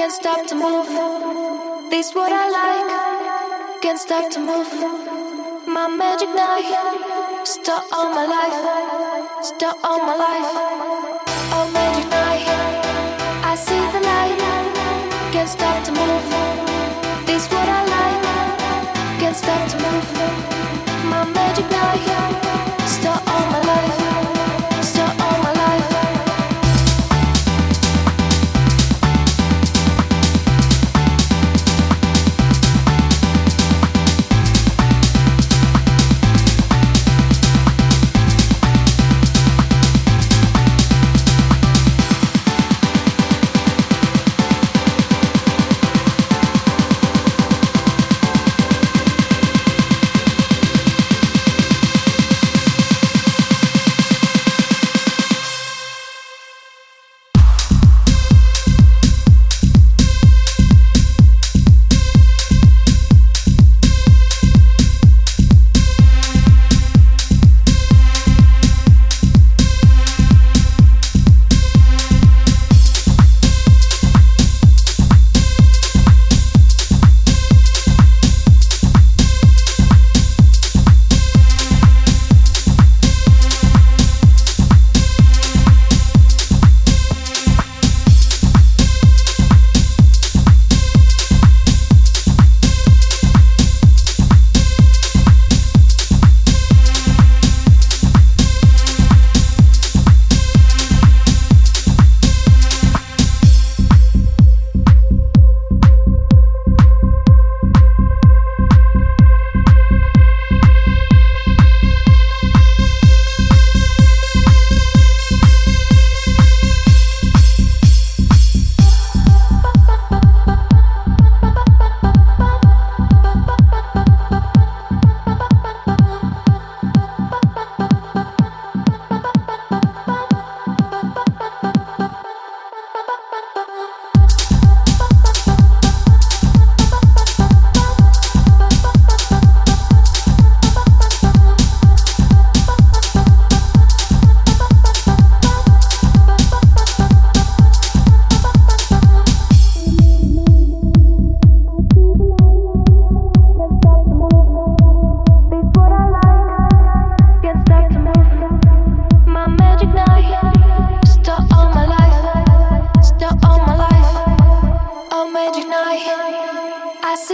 Can't stop to move. This what I like. Can't stop to move. My magic night. Start all my life. Start all my life. Oh magic night. I see the light. Can't stop to move. This what I like. Can't stop to move. My magic night.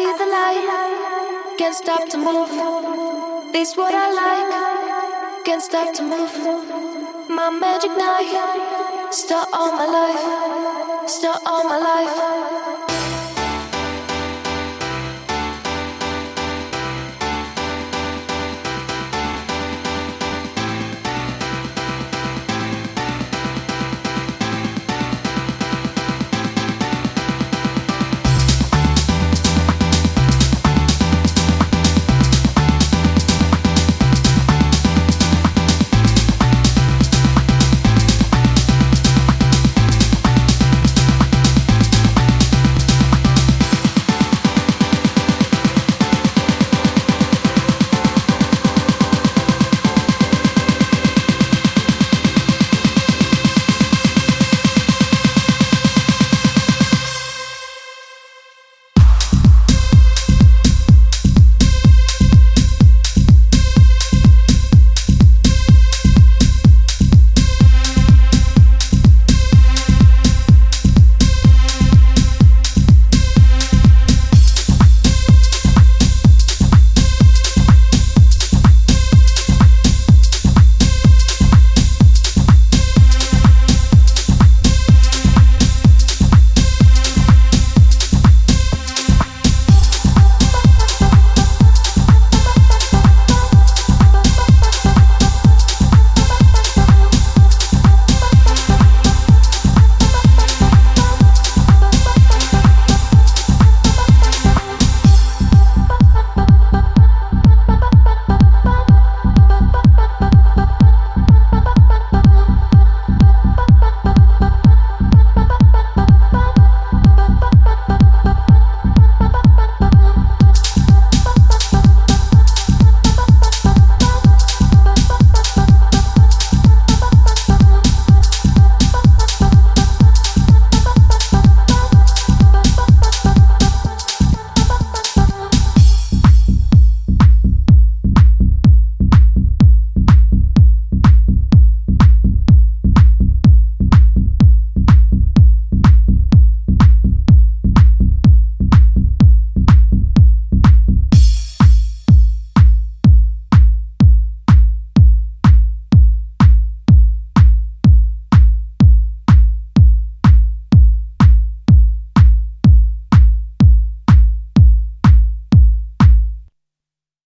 See the light. Can't stop to move. This what I like. Can't stop to move. My magic night. Start all my life. Start all my life.